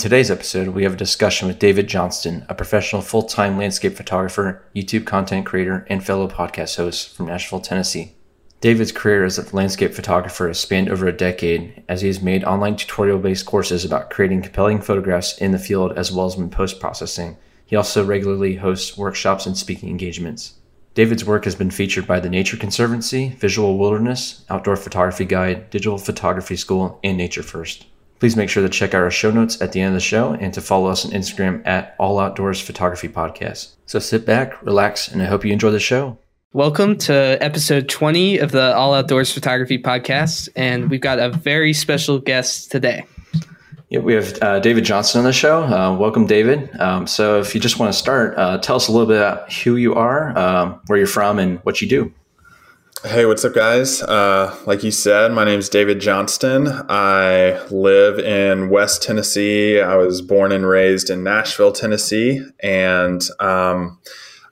today's episode, we have a discussion with David Johnston, a professional full time landscape photographer, YouTube content creator, and fellow podcast host from Nashville, Tennessee. David's career as a landscape photographer has spanned over a decade as he has made online tutorial based courses about creating compelling photographs in the field as well as in post processing. He also regularly hosts workshops and speaking engagements. David's work has been featured by the Nature Conservancy, Visual Wilderness, Outdoor Photography Guide, Digital Photography School, and Nature First. Please make sure to check out our show notes at the end of the show and to follow us on Instagram at All Outdoors Photography Podcast. So sit back, relax, and I hope you enjoy the show. Welcome to episode 20 of the All Outdoors Photography Podcast, and we've got a very special guest today. Yeah, we have uh, David Johnston on the show. Uh, welcome, David. Um, so, if you just want to start, uh, tell us a little bit about who you are, um, where you're from, and what you do. Hey, what's up, guys? Uh, like you said, my name is David Johnston. I live in West Tennessee. I was born and raised in Nashville, Tennessee, and um,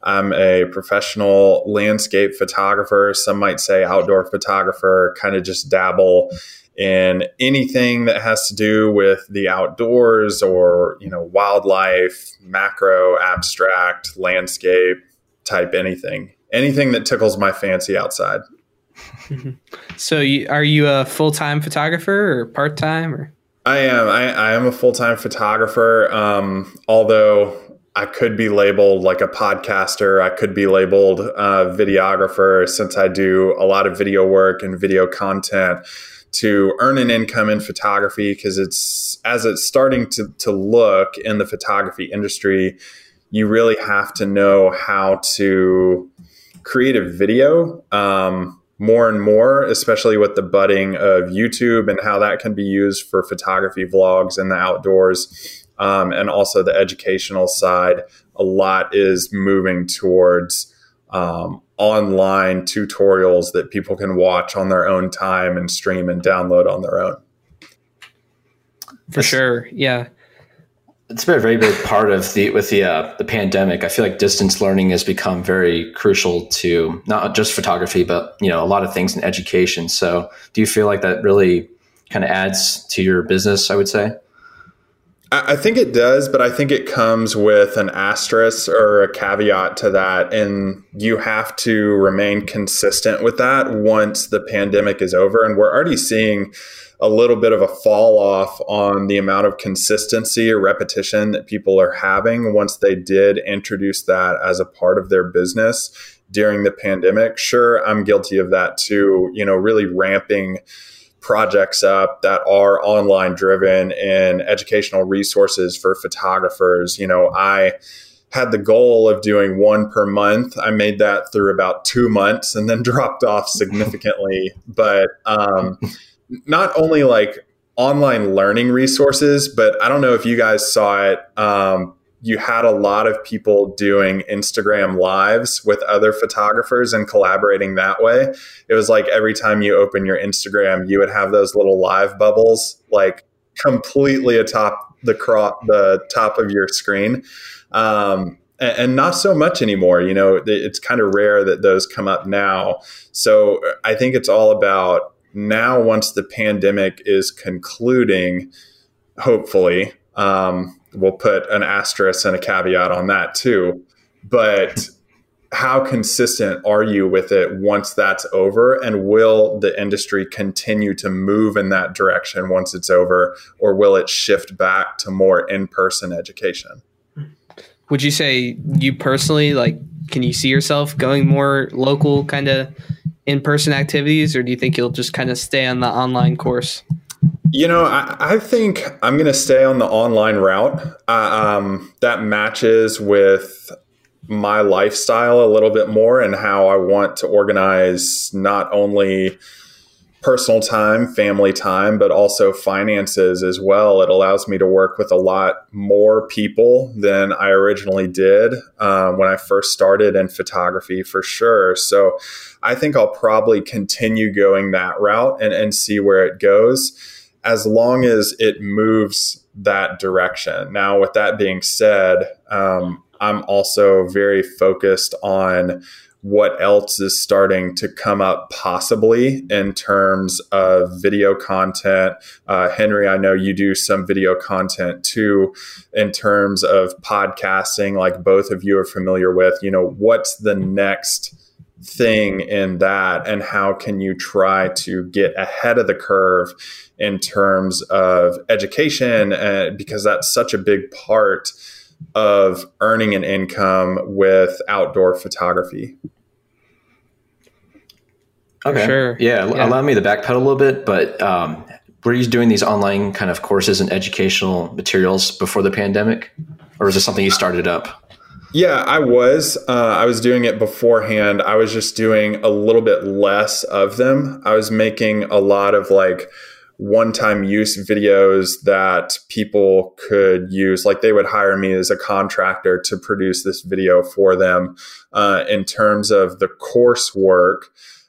I'm a professional landscape photographer. Some might say outdoor photographer, kind of just dabble in anything that has to do with the outdoors or you know wildlife macro abstract landscape type anything anything that tickles my fancy outside. So you, are you a full-time photographer or part-time or? I am. I, I am a full-time photographer um, although I could be labeled like a podcaster. I could be labeled a videographer since I do a lot of video work and video content to earn an income in photography because it's as it's starting to, to look in the photography industry you really have to know how to create a video um, more and more especially with the budding of youtube and how that can be used for photography vlogs in the outdoors um, and also the educational side a lot is moving towards um, online tutorials that people can watch on their own time and stream and download on their own. For sure, yeah. It's been a very big part of the with the uh, the pandemic. I feel like distance learning has become very crucial to not just photography, but you know a lot of things in education. So, do you feel like that really kind of adds to your business? I would say. I think it does, but I think it comes with an asterisk or a caveat to that. And you have to remain consistent with that once the pandemic is over. And we're already seeing a little bit of a fall off on the amount of consistency or repetition that people are having once they did introduce that as a part of their business during the pandemic. Sure, I'm guilty of that too, you know, really ramping projects up that are online driven and educational resources for photographers. You know, I had the goal of doing one per month. I made that through about two months and then dropped off significantly. but um, not only like online learning resources, but I don't know if you guys saw it. Um, you had a lot of people doing Instagram lives with other photographers and collaborating that way. It was like every time you open your Instagram, you would have those little live bubbles like completely atop the crop, the top of your screen. Um, and, and not so much anymore. You know, it's kind of rare that those come up now. So I think it's all about now, once the pandemic is concluding, hopefully, um, we'll put an asterisk and a caveat on that too. But how consistent are you with it once that's over? And will the industry continue to move in that direction once it's over? Or will it shift back to more in person education? Would you say you personally, like, can you see yourself going more local kind of in person activities? Or do you think you'll just kind of stay on the online course? You know, I, I think I'm going to stay on the online route. Uh, um, that matches with my lifestyle a little bit more and how I want to organize not only personal time, family time, but also finances as well. It allows me to work with a lot more people than I originally did um, when I first started in photography, for sure. So I think I'll probably continue going that route and, and see where it goes as long as it moves that direction. Now, with that being said, um, I'm also very focused on what else is starting to come up possibly in terms of video content. Uh, Henry, I know you do some video content too in terms of podcasting, like both of you are familiar with. You know, what's the next thing in that, and how can you try to get ahead of the curve in terms of education? Uh, because that's such a big part of earning an income with outdoor photography. Okay. Sure. Yeah, yeah, Allow me to backpedal a little bit, but um, were you doing these online kind of courses and educational materials before the pandemic, or is this something you started up? Yeah, I was. Uh, I was doing it beforehand. I was just doing a little bit less of them. I was making a lot of like one time use videos that people could use. Like they would hire me as a contractor to produce this video for them. Uh, in terms of the coursework,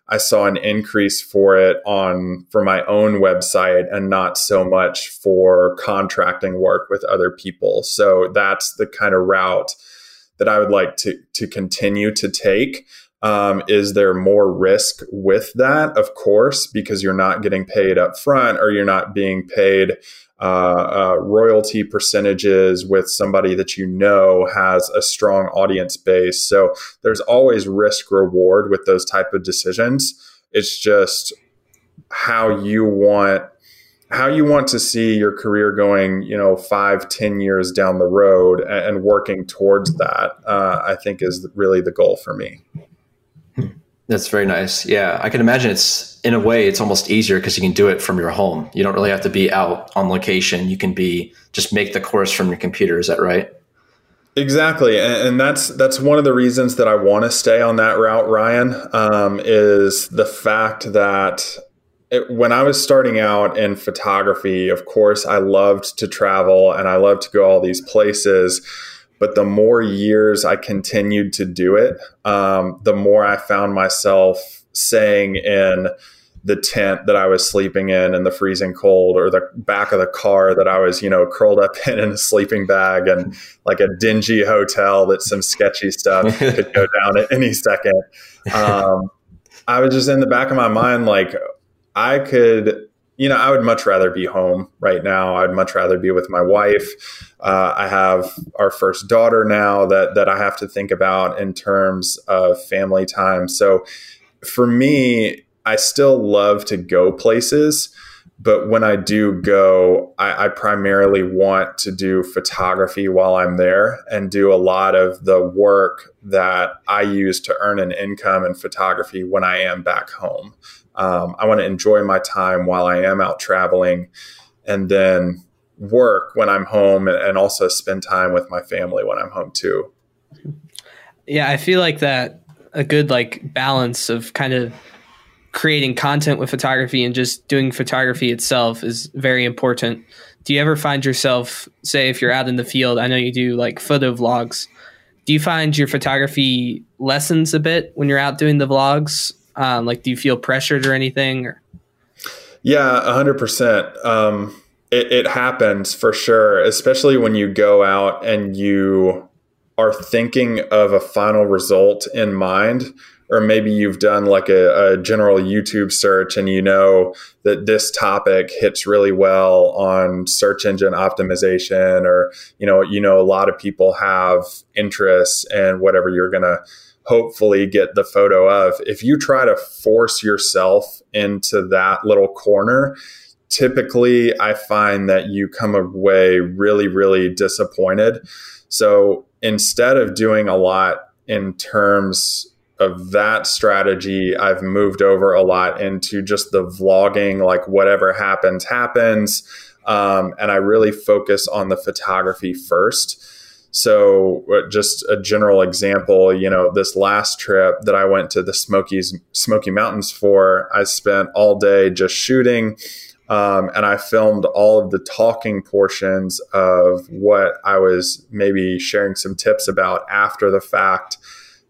I saw an increase for it on for my own website and not so much for contracting work with other people. So that's the kind of route that I would like to to continue to take. Um, is there more risk with that? Of course, because you're not getting paid up front or you're not being paid uh, uh, royalty percentages with somebody that you know has a strong audience base. So there's always risk reward with those type of decisions. It's just how you want how you want to see your career going, you know, five, ten years down the road and, and working towards that, uh, I think is really the goal for me. That's very nice. Yeah, I can imagine it's in a way it's almost easier because you can do it from your home. You don't really have to be out on location. You can be just make the course from your computer. Is that right? Exactly, and, that's that's one of the reasons that I want to stay on that route. Ryan um, is the fact that it, when I was starting out in photography, of course, I loved to travel and I loved to go all these places but the more years I continued to do it, um, the more I found myself saying in the tent that I was sleeping in in the freezing cold or the back of the car that I was, you know, curled up in in a sleeping bag and like a dingy hotel that some sketchy stuff could go down at any second. Um, I was just in the back of my mind, like I could you know, I would much rather be home right now. I'd much rather be with my wife. Uh, I have our first daughter now that that I have to think about in terms of family time. So for me, I still love to go places, but when I do go, I, I primarily want to do photography while I'm there and do a lot of the work that I use to earn an income in photography when I am back home. Um, I want to enjoy my time while I am out traveling and then work when I'm home and, and also spend time with my family when I'm home too. Yeah, I feel like that a good like balance of kind of creating content with photography and just doing photography itself is very important. Do you ever find yourself, say, if you're out in the field, I know you do like photo vlogs, do you find your photography lessens a bit when you're out doing the vlogs? Um, like, do you feel pressured or anything? Or? Yeah, a hundred percent. Um, it, it happens for sure, especially when you go out and you are thinking of a final result in mind or maybe you've done like a, a, general YouTube search and you know that this topic hits really well on search engine optimization, or you know, you know, a lot of people have interests in whatever you're to hopefully get the photo of. If you try to force yourself into that little corner, typically I find that you come away really, really disappointed. So instead of doing a lot in terms of that strategy, I've moved over a lot into just the vlogging, like whatever happens, happens. Um, and I really focus on the photography first. So, uh, just a general example, you know, this last trip that I went to the Smokies, Smoky Mountains for, I spent all day just shooting. Um, and I filmed all of the talking portions of what I was maybe sharing some tips about after the fact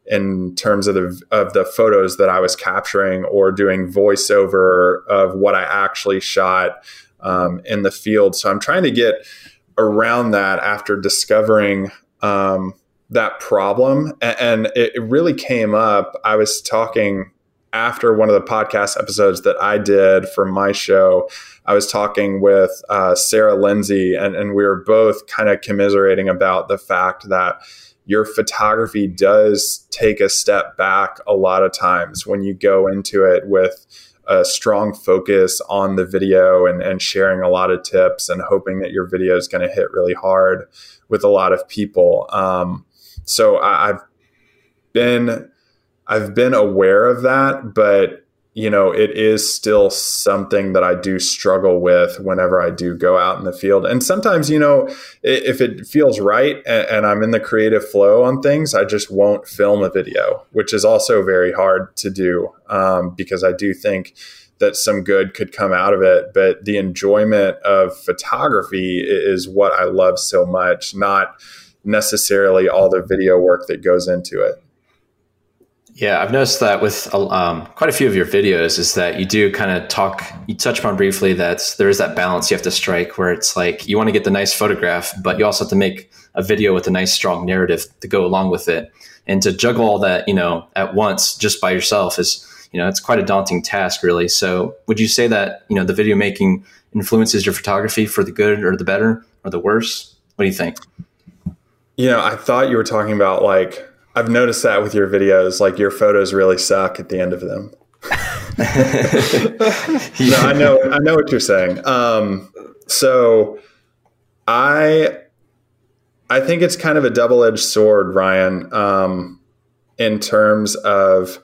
in terms of the of the photos that I was capturing or doing voiceover of what I actually shot um, in the field. So I'm trying to get around that after discovering um, that problem, and it really came up. I was talking after one of the podcast episodes that I did for my show, I was talking with uh, Sarah Lindsay, and, and we were both kind of commiserating about the fact that your photography does take a step back a lot of times when you go into it with a strong focus on the video and, and sharing a lot of tips and hoping that your video is going to hit really hard with a lot of people. Um, so I, I've been I've been aware of that, but you know, it is still something that I do struggle with whenever I do go out in the field. And sometimes, you know, if it feels right and, I'm in the creative flow on things, I just won't film a video, which is also very hard to do um, because I do think that some good could come out of it. But the enjoyment of photography is what I love so much, not necessarily all the video work that goes into it. Yeah, I've noticed that with um, quite a few of your videos is that you do kind of talk, you touch upon briefly that there is that balance you have to strike where it's like you want to get the nice photograph, but you also have to make a video with a nice, strong narrative to go along with it. And to juggle all that, you know, at once just by yourself is, you know, it's quite a daunting task, really. So would you say that, you know, the video making influences your photography for the good or the better or the worse? What do you think? Know, I thought you were talking about like I've noticed that with your videos, like your photos really suck at the end of them. no, I know, I know what you're saying. Um, so I, I think it's kind of a double-edged sword, Ryan, um, in terms of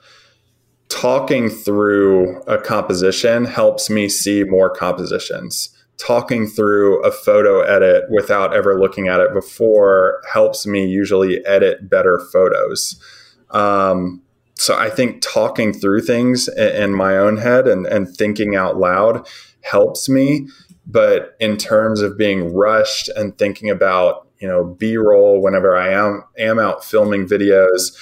talking through a composition helps me see more compositions talking through a photo edit without ever looking at it before helps me usually edit better photos. Um, so I think talking through things in my own head and, and thinking out loud helps me. But in terms of being rushed and thinking about, you know, B roll whenever I am, am out filming videos,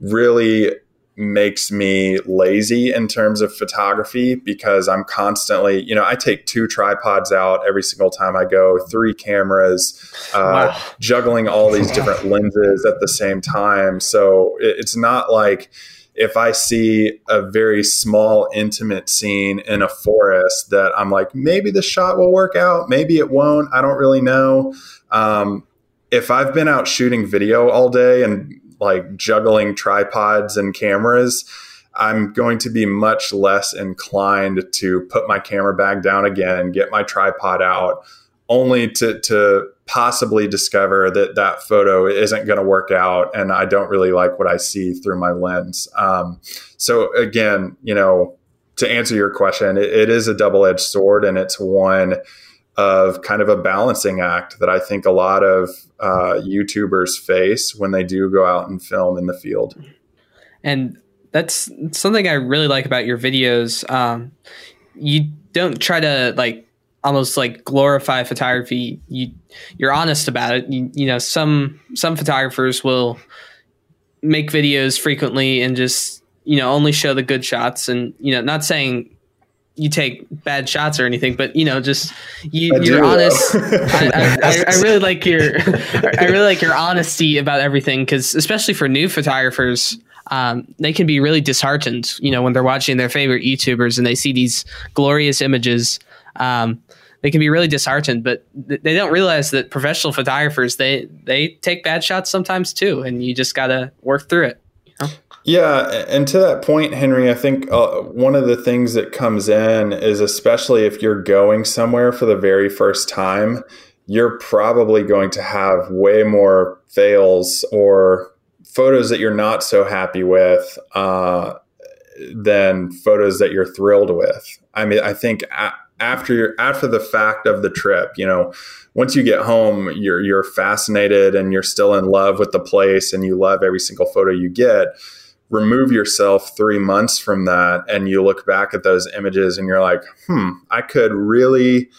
really makes me lazy in terms of photography because I'm constantly, you know, I take two tripods out every single time I go, three cameras, uh, wow. juggling all these different lenses at the same time. So it's not like if I see a very small, intimate scene in a forest that I'm like, maybe the shot will work out, maybe it won't. I don't really know. Um, if I've been out shooting video all day and like juggling tripods and cameras, I'm going to be much less inclined to put my camera bag down again, get my tripod out, only to, to possibly discover that that photo isn't going to work out and I don't really like what I see through my lens. Um, so, again, you know, to answer your question, it, it is a double edged sword and it's one of kind of a balancing act that I think a lot of uh, YouTubers face when they do go out and film in the field. And that's something I really like about your videos. Um, you don't try to like almost like glorify photography. You you're honest about it. You, you know some some photographers will make videos frequently and just you know only show the good shots and you know not saying you take bad shots or anything, but you know, just you, are honest. I, I, I, really like your, I really like your honesty about everything because, especially for new photographers, um, they can be really disheartened. You know, when they're watching their favorite YouTubers and they see these glorious images, um, they can be really disheartened. But th- they don't realize that professional photographers they they take bad shots sometimes too, and you just got to work through it. Yeah, and to that point, Henry, I think uh, one of the things that comes in is especially if you're going somewhere for the very first time, you're probably going to have way more fails or photos that you're not so happy with uh, than photos that you're thrilled with. I mean, I think after after the fact of the trip, you know, once you get home, you're you're fascinated and you're still in love with the place and you love every single photo you get remove yourself three months from that and you look back at those images and you're like, hmm, I could really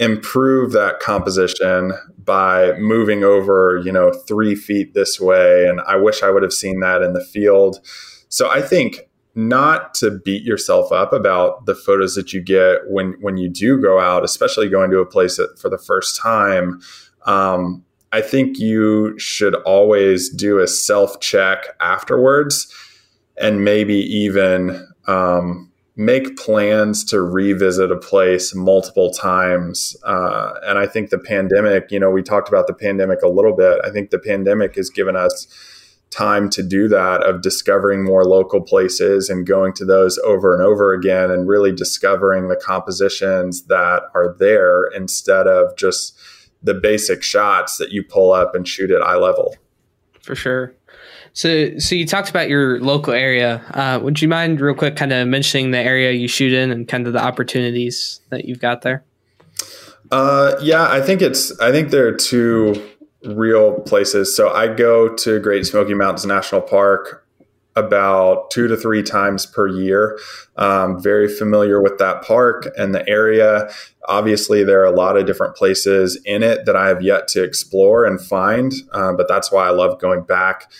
improve that composition by moving over, you know, three feet this way. And I wish I would have seen that in the field. So I think not to beat yourself up about the photos that you get when when you do go out, especially going to a place that for the first time. Um, I think you should always do a self check afterwards and maybe even um, make plans to revisit a place multiple times. Uh, and I think the pandemic, you know, we talked about the pandemic a little bit. I think the pandemic has given us time to do that of discovering more local places and going to those over and over again and really discovering the compositions that are there instead of just the basic shots that you pull up and shoot at eye level. For sure. So, so you talked about your local area. Uh, would you mind, real quick, kind of mentioning the area you shoot in and kind of the opportunities that you've got there? Uh, yeah, I think it's. I think there are two real places. So I go to Great Smoky Mountains National Park about two to three times per year. Um, very familiar with that park and the area. Obviously, there are a lot of different places in it that I have yet to explore and find, uh, but that's why I love going back.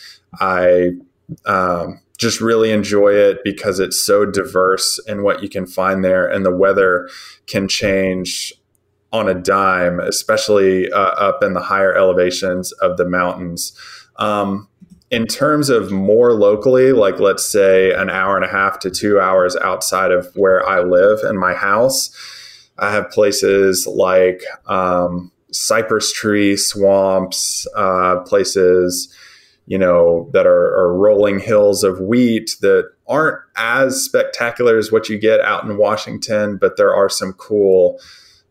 I um, just really enjoy it because it's so diverse in what you can find there, and the weather can change on a dime, especially uh, up in the higher elevations of the mountains. Um, in terms of more locally, like let's say an hour and a half to two hours outside of where I live and my house, I have places like um, cypress tree swamps, uh, places you know that are, are, rolling hills of wheat that aren't as spectacular as what you get out in Washington, but there are some cool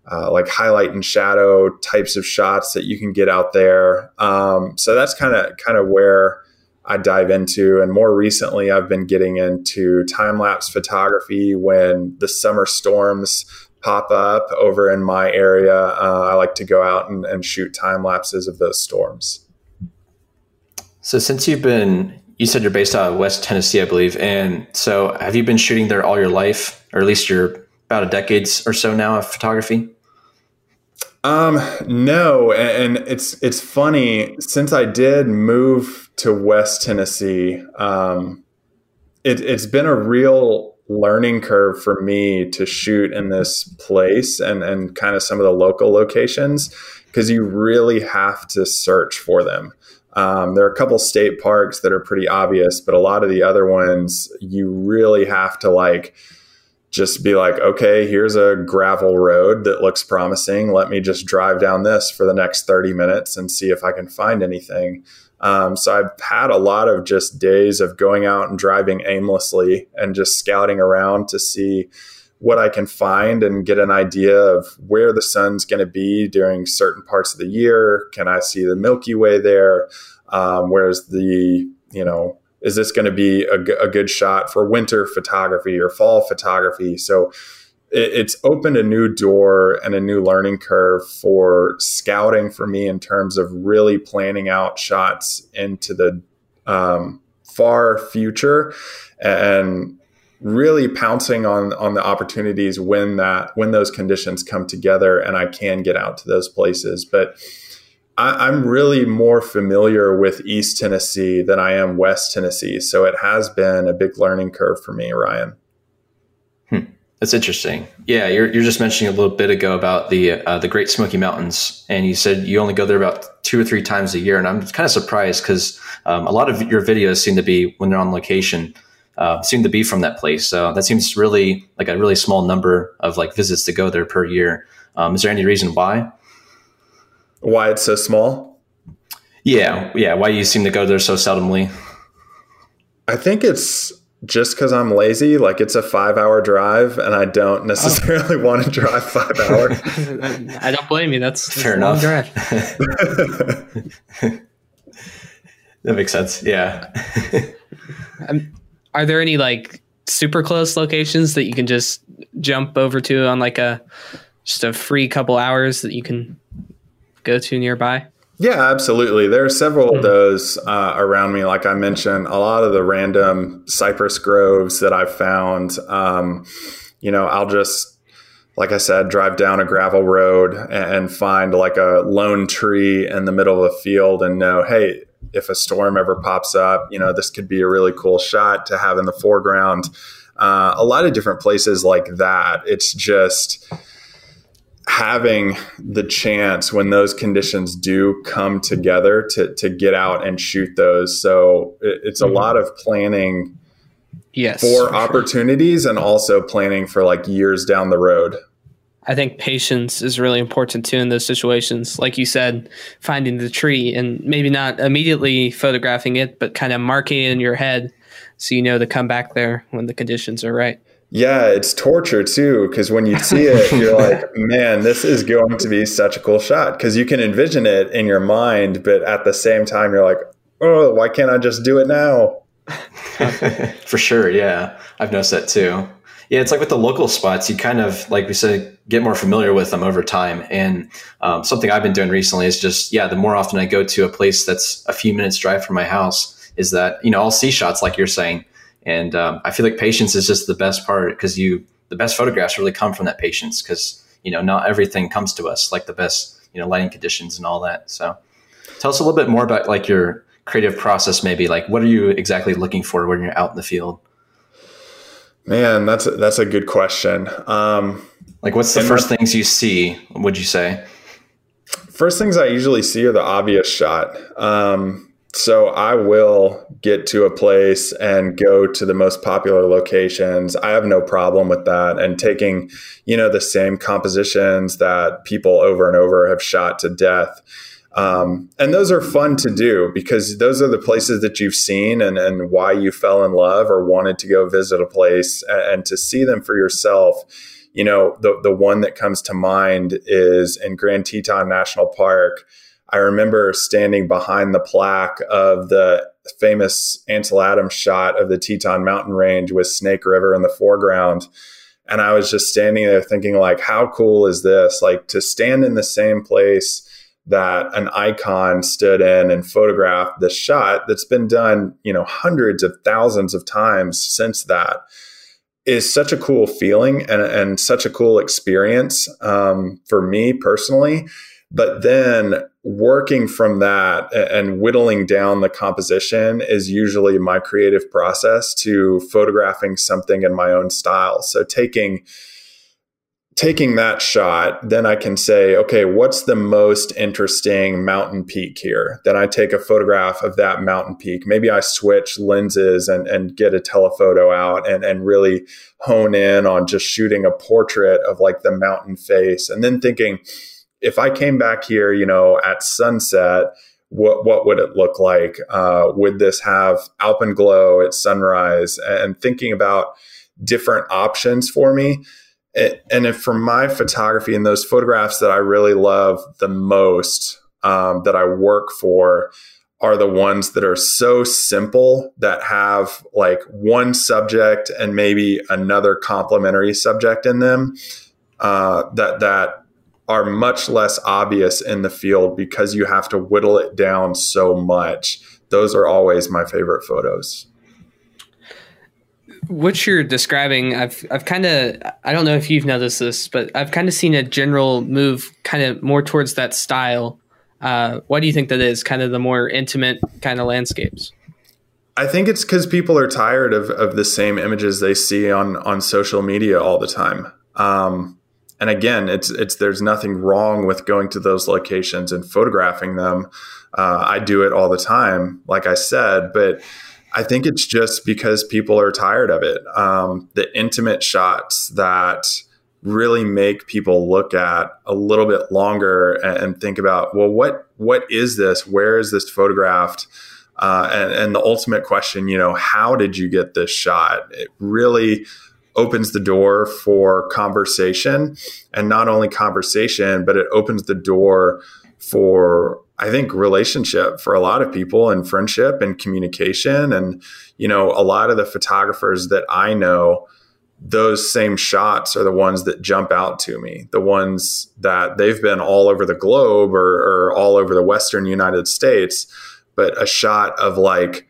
uh, like highlight and shadow types of shots that you can get out there. Um, so that's kind of kind of where I dive into. And more recently, I've been getting into time lapse photography when the summer storms pop up over in my area. Uh, I like to go out and, and shoot time lapses of those storms. So, since you've been, you said you're based out of West Tennessee, I believe. And so, have you been shooting there all your life, or at least you're about a decade or so now of photography? Um, no, and, it's it's funny since I did move to West Tennessee. Um, it, it's been a real learning curve for me to shoot in this place and and kind of some of the local locations because you really have to search for them. Um, there are a couple state parks that are pretty obvious, but a lot of the other ones you really have to like just be like, okay, here's a gravel road that looks promising. Let me just drive down this for the next 30 minutes and see if I can find anything. Um, so I've had a lot of just days of going out and driving aimlessly and just scouting around to see what I can find and get an idea of where the sun's going to be during certain parts of the year. Can I see the Milky Way there? Um, where's the, you know, is this going to be a, a, good shot for winter photography or fall photography? So it, it's opened a new door and a new learning curve for scouting for me in terms of really planning out shots into the um, far future and really pouncing on on the opportunities when that when those conditions come together and I can get out to those places but I, am really more familiar with East Tennessee than I am West Tennessee. So it has been a big learning curve for me, Ryan. Hmm. That's interesting. Yeah, you're, you're just mentioning a little bit ago about the uh, the Great Smoky Mountains, and you said you only go there about two or three times a year. And I'm kind of surprised because um, a lot of your videos seem to be when they're on location, uh, seem to be from that place. So that seems really like a really small number of like visits to go there per year. Um, is there any reason why? Why it's so small? Yeah, yeah. Why you seem to go there so seldomly? I think it's just because I'm lazy. Like it's a five hour drive, and I don't necessarily oh. want to drive five hours. I don't blame you. That's, that's fair enough. that makes sense. Yeah. um, are there any like super close locations that you can just jump over to on like a just a free couple hours that you can go to nearby? Yeah, absolutely. There are several of hmm. those uh, around me. Like I mentioned, a lot of the random cypress groves that I've found. Um, you know, I'll just, like I said, drive down a gravel road and find like a lone tree in the middle of a field and know, hey, if a storm ever pops up, you know, this could be a really cool shot to have in the foreground. Uh, a lot of different places like that. It's just having the chance when those conditions do come together to, to get out and shoot those. So it, it's a mm-hmm. lot of planning yes, for, for opportunities sure. and also planning for like years down the road. I think patience is really important too in those situations. Like you said, finding the tree and maybe not immediately photographing it, but kind of marking it in your head so you know to come back there when the conditions are right. Yeah, it's torture too because when you see it, you're like, man, this is going to be such a cool shot because you can envision it in your mind, but at the same time, you're like, oh, why can't I just do it now? For sure, yeah, I've noticed that too. Yeah, it's like with the local spots, you kind of, like we said, get more familiar with them over time. And um, something I've been doing recently is just, yeah, the more often I go to a place that's a few minutes drive from my house, is that you know I'll see shots like you're saying and um, I feel like patience is just the best part because you the best photographs really come from that patience because you know not everything comes to us like the best you know lighting conditions and all that. So tell us a little bit more about like your creative process maybe like what are you exactly looking for when you're out in the field? Man that's a, that's a good question. Um, like what's the first things you see would you say? First things i usually see are the obvious shot. Um, so I will get to a place and go to the most popular locations. I have no problem with that. And taking, you know, the same compositions that people over and over have shot to death. Um, and those are fun to do because those are the places that you've seen and, and why you fell in love or wanted to go visit a place and, and to see them for yourself. You know, the, the one that comes to mind is in Grand Teton National Park I remember standing behind the plaque of the famous Ansel Adams shot of the Teton Mountain Range with Snake River in the foreground. And I was just standing there thinking, like, how cool is this? Like to stand in the same place that an icon stood in and photographed the shot that's been done, you know, hundreds of thousands of times since that is such a cool feeling and, and such a cool experience um, for me personally. But then working from that and whittling down the composition is usually my creative process to photographing something in my own style. So taking taking that shot, then I can say, okay, what's the most interesting mountain peak here? Then I take a photograph of that mountain peak. Maybe I switch lenses and, and get a telephoto out and, and really hone in on just shooting a portrait of like the mountain face and then thinking, if I came back here, you know, at sunset, what what would it look like? Uh, would this have alpenglow at sunrise? And thinking about different options for me. And if for my photography and those photographs that I really love the most, um, that I work for, are the ones that are so simple that have like one subject and maybe another complementary subject in them. Uh, that that are much less obvious in the field because you have to whittle it down so much. Those are always my favorite photos. What you're describing, I've I've kind of I don't know if you've noticed this, but I've kind of seen a general move, kind of more towards that style. Uh, what do you think that is? Kind of the more intimate kind of landscapes. I think it's because people are tired of of the same images they see on on social media all the time. Um, and again, it's it's there's nothing wrong with going to those locations and photographing them. Uh, I do it all the time, like I said, but I think it's just because people are tired of it. Um, the intimate shots that really make people look at a little bit longer and, and think about, well, what what is this? Where is this photographed? Uh, and, and the ultimate question, you know, how did you get this shot? It really opens the door for conversation and not only conversation, but it opens the door for I think relationship for a lot of people and friendship and communication. And, you know, a lot of the photographers that I know, those same shots are the ones that jump out to me. The ones that they've been all over the globe or, or all over the Western United States, but a shot of like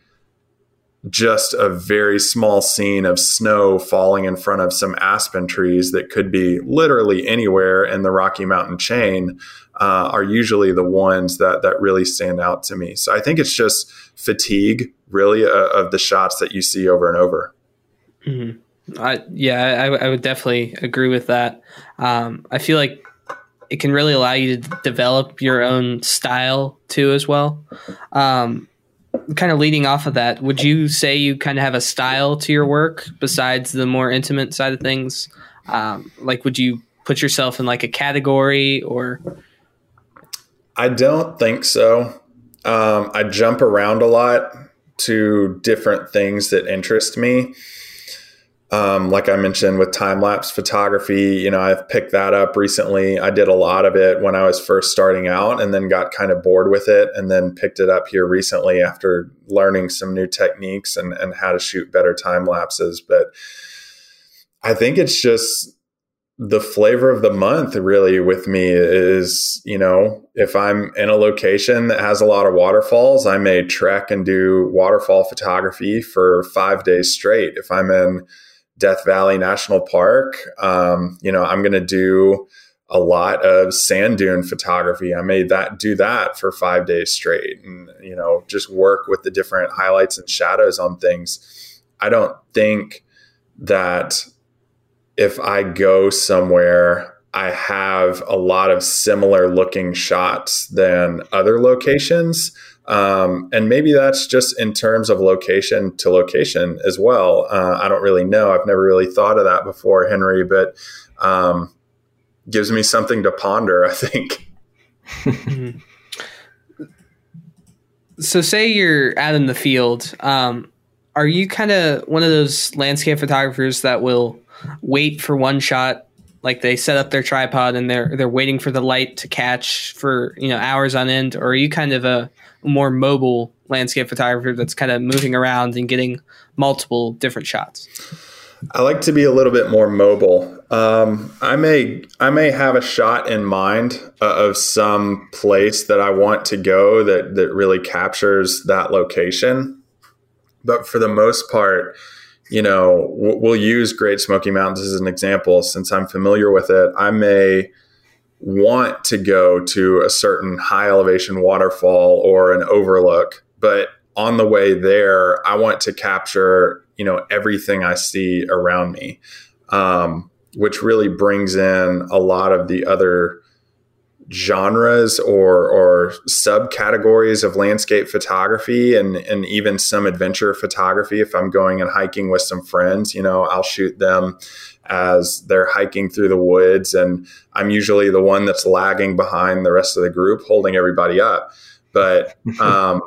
just a very small scene of snow falling in front of some aspen trees that could be literally anywhere in the Rocky Mountain chain uh, are usually the ones that that really stand out to me. So I think it's just fatigue, really, uh, of the shots that you see over and over. Mm-hmm. I, yeah, I, I, would definitely agree with that. Um, I feel like it can really allow you to develop your own style too, as well. Um, kind of leading off of that, would you say you kind of have a style to your work besides the more intimate side of things? Um, like, would you put yourself in like a category or? I don't think so. Um, I jump around a lot to different things that interest me. Um, like I mentioned with time lapse photography, you know, I've picked that up recently. I did a lot of it when I was first starting out and then got kind of bored with it and then picked it up here recently after learning some new techniques and, and how to shoot better time lapses. But I think it's just the flavor of the month really with me is, you know, if I'm in a location that has a lot of waterfalls, I may trek and do waterfall photography for five days straight. If I'm in Death Valley National Park. Um, you know, I'm going to do a lot of sand dune photography. I made that do that for five days straight, and you know, just work with the different highlights and shadows on things. I don't think that if I go somewhere, I have a lot of similar looking shots than other locations. Um, and maybe that's just in terms of location to location as well. Uh, I don't really know. I've never really thought of that before, Henry, but um, gives me something to ponder, I think. so, say you're out in the field. Um, are you kind of one of those landscape photographers that will wait for one shot like they set up their tripod and they're they're waiting for the light to catch for you know hours on end or are you kind of a more mobile landscape photographer that's kind of moving around and getting multiple different shots? I like to be a little bit more mobile. Um, I may I may have a shot in mind uh, of some place that I want to go that that really captures that location, but for the most part, you know, we'll use Great Smoky Mountains as an example. Since I'm familiar with it, I may want to go to a certain high elevation waterfall or an overlook, but on the way there, I want to capture you know everything I see around me, um, which really brings in a lot of the other genres or or subcategories of landscape photography and and even some adventure photography. If I'm going and hiking with some friends you know I'll shoot them as they're hiking through the woods and I'm usually the one that's lagging behind the rest of the group holding everybody up. But um,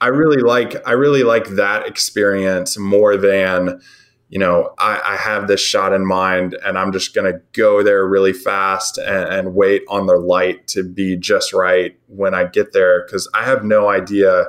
I really like I really like that experience more than you know, I, I, have this shot in mind and I'm just going to go there really fast and, and, wait on the light to be just right when I get there because I have no idea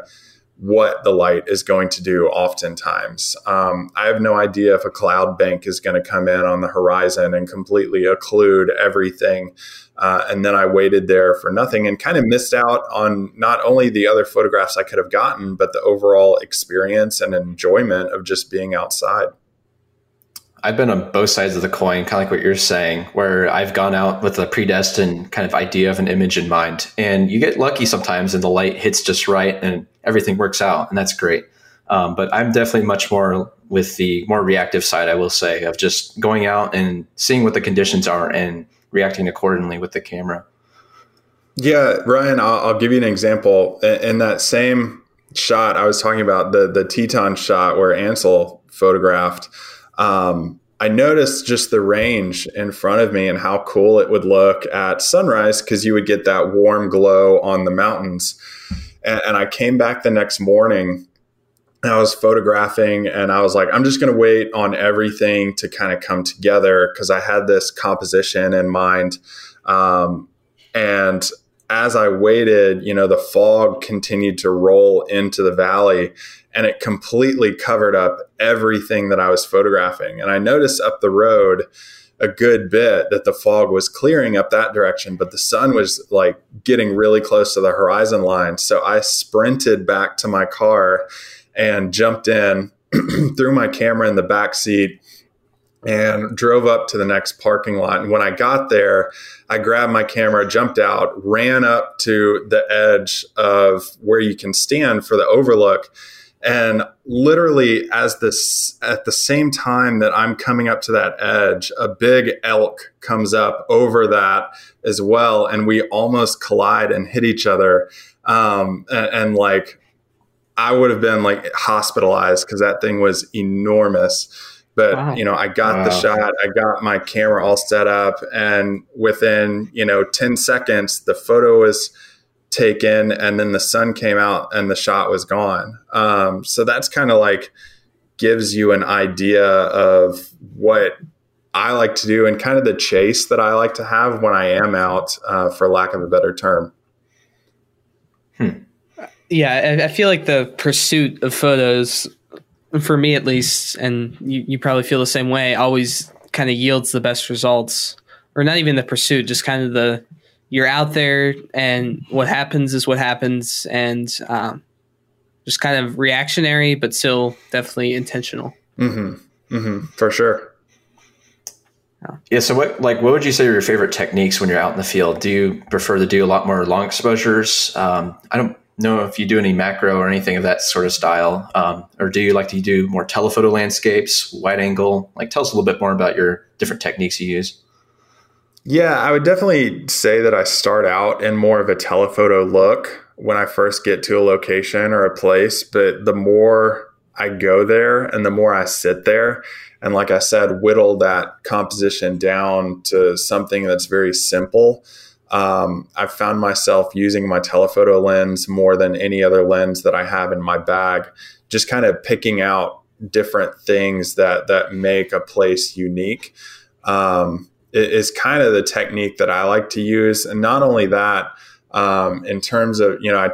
what the light is going to do oftentimes. Um, I have no idea if a cloud bank is going to come in on the horizon and completely occlude everything. Uh, and then I waited there for nothing and kind of missed out on not only the other photographs I could have gotten, but the overall experience and enjoyment of just being outside. I've been on both sides of the coin, kind of like what you're saying, where I've gone out with a predestined kind of idea of an image in mind. And you get lucky sometimes and the light hits just right and everything works out. And that's great. Um, but I'm definitely much more with the more reactive side, I will say, of just going out and seeing what the conditions are and reacting accordingly with the camera. Yeah, Ryan, I'll, I'll give you an example. In, in that same shot, I was talking about the, the Teton shot where Ansel photographed um, I noticed just the range in front of me and how cool it would look at sunrise because you would get that warm glow on the mountains. And, and I came back the next morning and I was photographing and I was like, I'm just going to wait on everything to kind of come together because I had this composition in mind. Um, and as I waited, you know, the fog continued to roll into the valley and it completely covered up everything that I was photographing. And I noticed up the road a good bit that the fog was clearing up that direction, but the sun was like getting really close to the horizon line. So I sprinted back to my car and jumped in, threw my camera in the back seat and drove up to the next parking lot. And when I got there, I grabbed my camera, jumped out, ran up to the edge of where you can stand for the overlook And literally, as this at the same time that I'm coming up to that edge, a big elk comes up over that as well, and we almost collide and hit each other. Um, and, and like, I would have been like hospitalized because that thing was enormous. But wow. you know, I got wow. the shot. I got my camera all set up, and within you know ten seconds, the photo was taken, and then the sun came out, and the shot was gone. Um, so that's kind of like gives you an idea of what I like to do and kind of the chase that I like to have when I am out, uh, for lack of a better term. Hmm. Yeah, I, I feel like the pursuit of photos for me at least, and you, you probably feel the same way, always kind of yields the best results. Or not even the pursuit, just kind of the you're out there and what happens is what happens, and um, just kind of reactionary, but still definitely intentional. Mm-hmm. Mm-hmm. For sure. Yeah. So, what like what would you say are your favorite techniques when you're out in the field? Do you prefer to do a lot more long exposures? Um, I don't know if you do any macro or anything of that sort of style, um, or do you like to do more telephoto landscapes, wide angle? Like, tell us a little bit more about your different techniques you use. Yeah, I would definitely say that I start out in more of a telephoto look when I first get to a location or a place, but the more I go there and the more I sit there, and like I said, whittle that composition down to something that's very simple um, I've found myself using my telephoto lens more than any other lens that I have in my bag, just kind of picking out different things that that make a place unique. Um, is kind of the technique that I like to use, and not only that, um, in terms of you know, I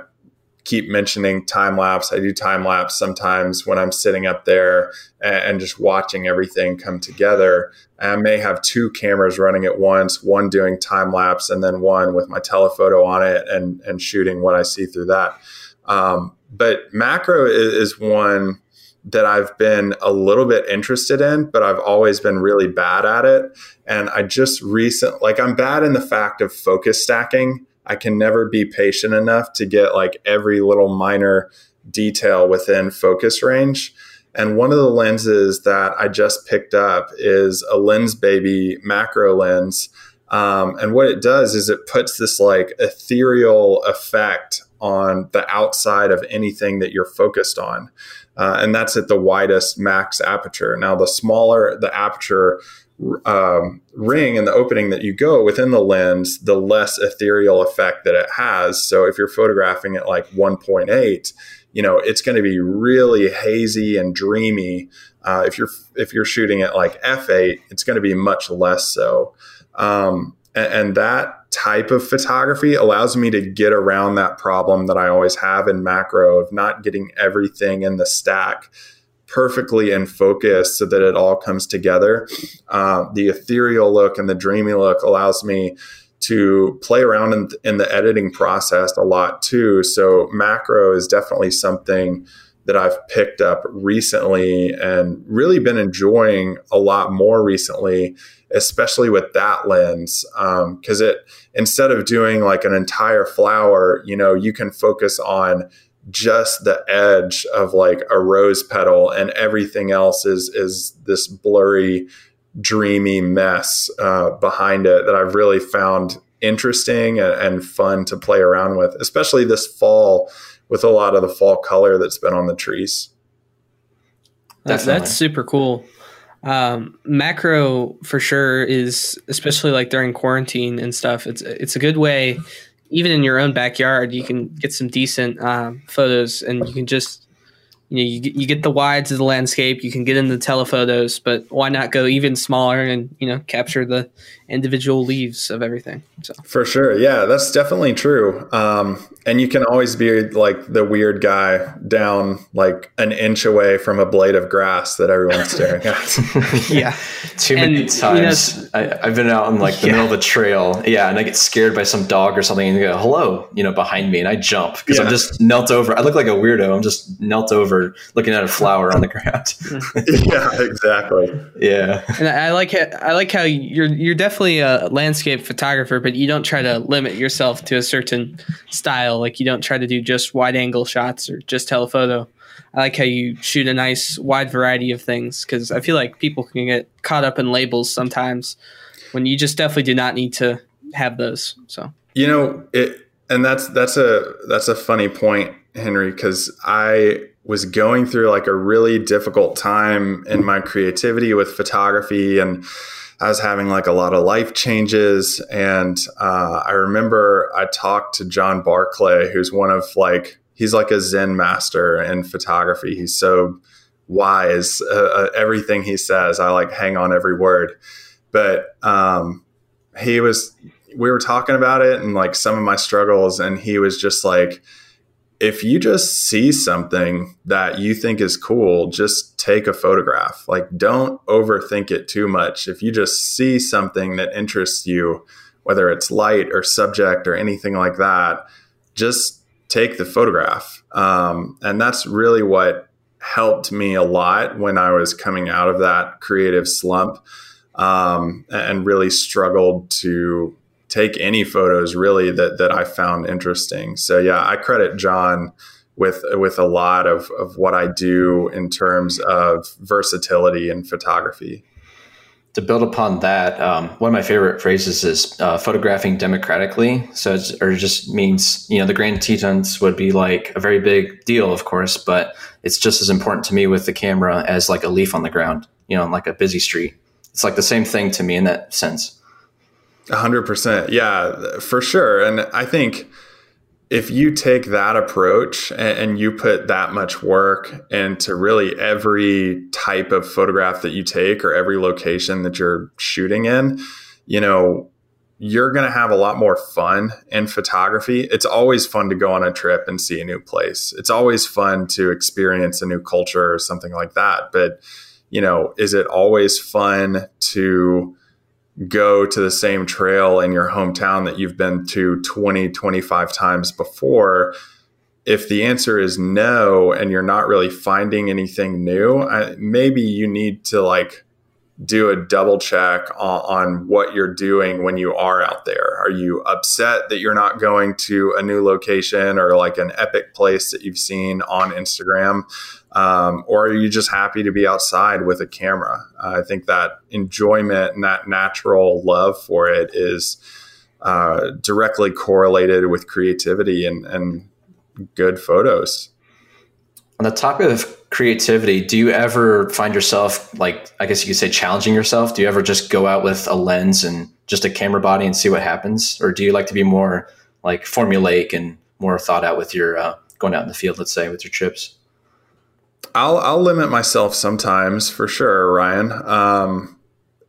keep mentioning time lapse. I do time lapse sometimes when I'm sitting up there and, and, just watching everything come together. I may have two cameras running at once, one doing time lapse and then one with my telephoto on it and, and shooting what I see through that. Um, but macro is, is one that I've been a little bit interested in, but I've always been really bad at it. And I just recent like I'm bad in the fact of focus stacking I can never be patient enough to get like every little minor detail within focus range. And one of the lenses that I just picked up is a Lensbaby macro lens. Um, and what it does is it puts this like ethereal effect on the outside of anything that you're focused on. Uh, and that's at the widest max aperture. Now, the smaller the aperture, um, ring and the opening that you go within the lens, the less ethereal effect that it has. So if you're photographing at like 1.8, you know it's going to be really hazy and dreamy. Uh, if you're if you're shooting at like f8, it's going to be much less so. Um, and, and that type of photography allows me to get around that problem that I always have in macro of not getting everything in the stack perfectly in focus so that it all comes together. Uh, the ethereal look and the dreamy look allows me to play around in, in, the editing process a lot too. So macro is definitely something that I've picked up recently and really been enjoying a lot more recently, especially with that lens. Because um, it instead of doing like an entire flower, you know, you can focus on just the edge of like a rose petal and everything else is is this blurry dreamy mess uh, behind it that i've really found interesting and, and, fun to play around with especially this fall with a lot of the fall color that's been on the trees. That's, that's super cool. Um, macro for sure is especially like during quarantine and stuff it's it's a good way even in your own backyard, you can get some decent um, photos, and you can just you know you get, you get the wides of the landscape. You can get into the telephotos, but why not go even smaller and you know capture the individual leaves of everything? So for sure, yeah, that's definitely true. Um, and you can always be like the weird guy down like an inch away from a blade of grass that everyone's staring at. yeah, too many and, times. You know, I, have been out in like the yeah. middle of the trail, yeah, and I get scared by some dog or something, and they go hello, you know, behind me, and I jump because yeah. I'm just knelt over. I look like a weirdo. I'm just knelt over, looking at a flower on the ground. yeah, exactly. Yeah, and I like it. I like how you're you're definitely definitely a landscape photographer, but you don't try to limit yourself to a certain style. Like you don't try to do just wide angle shots or just telephoto. I like how you shoot a nice wide variety of things because I feel like people can get caught up in labels sometimes when you just definitely do not need to have those. So you know it, and that's that's a that's a funny point, Henry, because I was going through like a really difficult time in my creativity with photography and I was having like a lot of life changes. And uh, I remember I talked to John Barclay, who's one of like, he's like a Zen master in photography. He's so wise. Uh, uh, everything he says, I like hang on every word. But um, he was, we were talking about it and like some of my struggles. And he was just like, if you just see something that you think is cool, just take a photograph. Like, don't overthink it too much. If you just see something that interests you, whether it's light or subject or anything like that, just take the photograph. Um, and that's really what helped me a lot when I was coming out of that creative slump um, and really struggled to take any photos really that that I found interesting. So yeah, I credit John with with a lot of of what I do in terms of versatility in photography. To build upon that, um, one of my favorite phrases is uh, photographing democratically. So it's, or just means you know the Grand Tetons would be like a very big deal, of course, but it's just as important to me with the camera as like a leaf on the ground, you know, like a busy street. It's like the same thing to me in that sense hundred percent. Yeah, for sure. And I think if you take that approach and, you put that much work into really every type of photograph that you take or every location that you're shooting in, you know, you're going to have a lot more fun in photography. It's always fun to go on a trip and see a new place. It's always fun to experience a new culture or something like that. But, you know, is it always fun to, go to the same trail in your hometown that you've been to 20, 25 times before? If the answer is no, and you're not really finding anything new, I, maybe you need to like do a double check on, on, what you're doing when you are out there. Are you upset that you're not going to a new location or like an epic place that you've seen on Instagram? Um, or are you just happy to be outside with a camera? Uh, I think that enjoyment and that natural love for it is uh, directly correlated with creativity and, and good photos. On the topic of creativity, do you ever find yourself like I guess you could say challenging yourself? Do you ever just go out with a lens and just a camera body and see what happens, or do you like to be more like formulaic and more thought out with your uh, going out in the field, let's say, with your trips? I'll I'll limit myself sometimes for sure, Ryan. Um,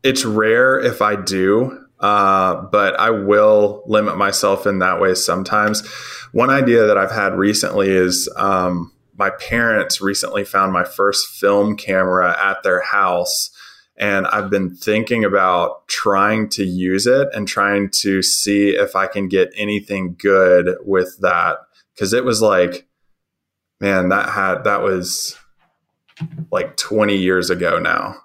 it's rare if I do, uh, but I will limit myself in that way sometimes. One idea that I've had recently is um, my parents recently found my first film camera at their house. And I've been thinking about trying to use it and trying to see if I can get anything good with that. Cause it was like, man, that had, that was like 20 years ago now.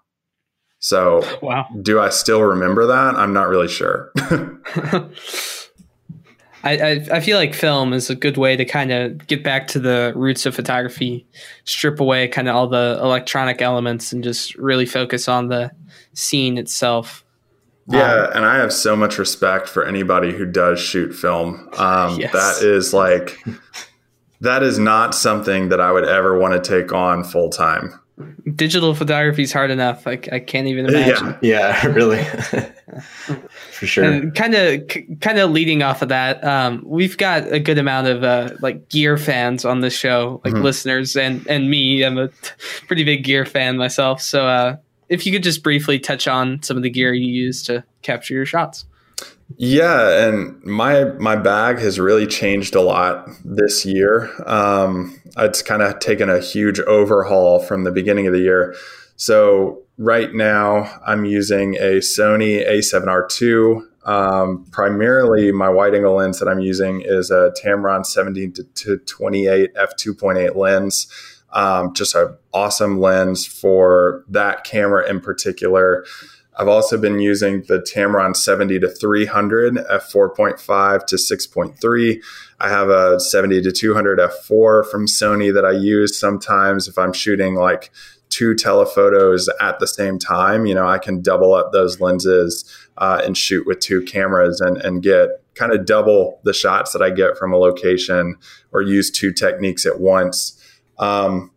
So, wow. do I still remember that? I'm not really sure. I, I, I feel like film is a good way to kind of get back to the roots of photography, strip away kind of all the electronic elements, and just really focus on the scene itself. Yeah, um, and I have so much respect for anybody who does shoot film. Um, yes. That is like that is not something that I would ever want to take on full time. Digital photography is hard enough. I, I can't even imagine. Yeah, yeah really. For sure. And kind of, kind of leading off of that, um, we've got a good amount of uh, like gear fans on this show, like mm-hmm. listeners, and and me. I'm a pretty big gear fan myself. So, uh, if you could just briefly touch on some of the gear you use to capture your shots. Yeah, and my my bag has really changed a lot this year. Um, it's kind of taken a huge overhaul from the beginning of the year. So right now, I'm using a Sony A7R2. Um, primarily, my wide angle lens that I'm using is a Tamron 17 to 28 f2.8 lens. Um, just an awesome lens for that camera in particular. I've also been using the Tamron 70 to 300 f4.5 to 6.3. I have a 70 to 200 f4 from Sony that I use sometimes if I'm shooting like two telephotos at the same time. You know, I can double up those lenses uh, and shoot with two cameras and, and get kind of double the shots that I get from a location or use two techniques at once. Um,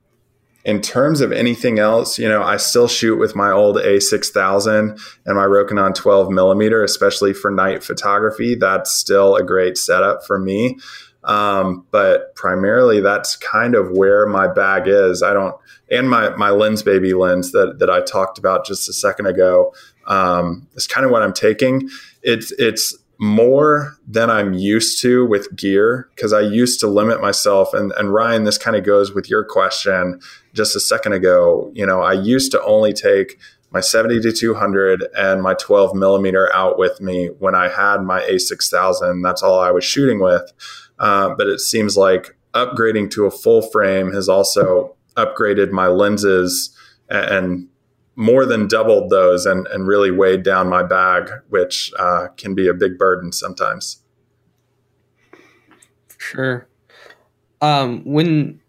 in terms of anything else, you know, I still shoot with my old A6000 and my Rokinon 12 millimeter, especially for night photography. That's still a great setup for me. Um, but primarily, that's kind of where my bag is. I don't, and my my Lensbaby lens that that I talked about just a second ago um, is kind of what I'm taking. It's it's more than I'm used to with gear because I used to limit myself. And, and Ryan, this kind of goes with your question just a second ago. You know, I used to only take my 70 to 200 and my 12 millimeter out with me when I had my A6000. That's all I was shooting with. Uh, but it seems like upgrading to a full frame has also upgraded my lenses and, and more than doubled those and, and really weighed down my bag, which uh, can be a big burden sometimes. Sure. Um, when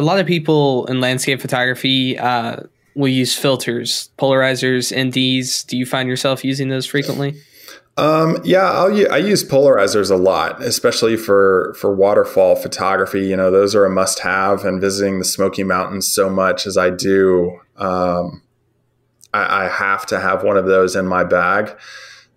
a lot of people in landscape photography uh, will use filters, polarizers, NDs. Do you find yourself using those frequently? Um, yeah, I'll, I use polarizers a lot, especially for for waterfall photography. You know, those are a must have. And visiting the Smoky Mountains so much as I do, um, I, I, have to have one of those in my bag.